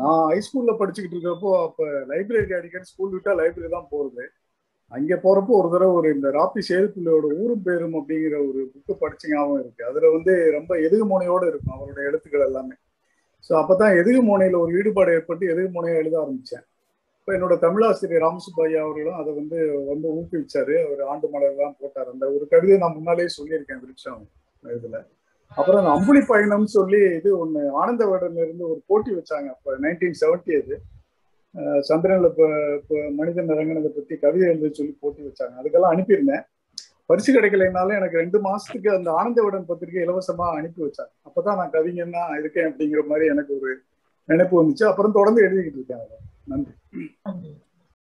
நான் ஹைஸ்கூல்ல படிச்சுக்கிட்டு இருக்கிறப்போ அப்ப லைப்ரரி அடிக்கடி ஸ்கூல் விட்டா லைப்ரரி தான் போறது. அங்க போறப்போ ஒரு தடவை ஒரு இந்த ராப்பி சேதுப்பிள்ளையோட ஊரும் பேரும் அப்படிங்கிற ஒரு புக்கு படிச்சுங்காவும் இருக்கு. அதுல வந்து ரொம்ப எதுகுமோனையோட இருக்கும் அவரோட எழுத்துக்கள் எல்லாமே. ஸோ அப்பதான் எதுகுமோனையில ஒரு ஈடுபாடு ஏற்பட்டு எதுகுமோனையை எழுத ஆரம்பிச்சேன். இப்போ என்னோட தமிழாசிரியர் ராமசுப்பையா அவர்களும் அதை வந்து ரொம்ப ஊக்குவிச்சாரு. அவர் ஆண்டு மலர்லாம் போட்டார். அந்த ஒரு கவிதை நான் முன்னாலேயே சொல்லியிருக்கேன் விருட்சம் இதுல அப்புறம் அந்த அம்புலி பயணம் சொல்லி இது ஒன்று ஆனந்தவடன்ல இருந்து ஒரு போட்டி வச்சாங்க. அப்போ நைன்டீன் செவன்டி அது. சந்திரன்ல இப்போ இப்போ மனிதன் இறங்கினதை பத்தி கவிதை எழுத சொல்லி போட்டி வச்சாங்க. அதுக்கெல்லாம் அனுப்பியிருந்தேன். பரிசு கிடைக்கலைனாலும் எனக்கு ரெண்டு மாசத்துக்கு அந்த ஆனந்தவடன் பத்திரிகை இலவசமா அனுப்பி வச்சாங்க. அப்பதான் நான் கவிஞன்னா இருக்கேன் அப்படிங்கிற மாதிரி எனக்கு ஒரு நினைப்பு வந்துச்சு. அப்புறம் தொடர்ந்து எழுதிக்கிட்டு இருக்கேன் நன்றி.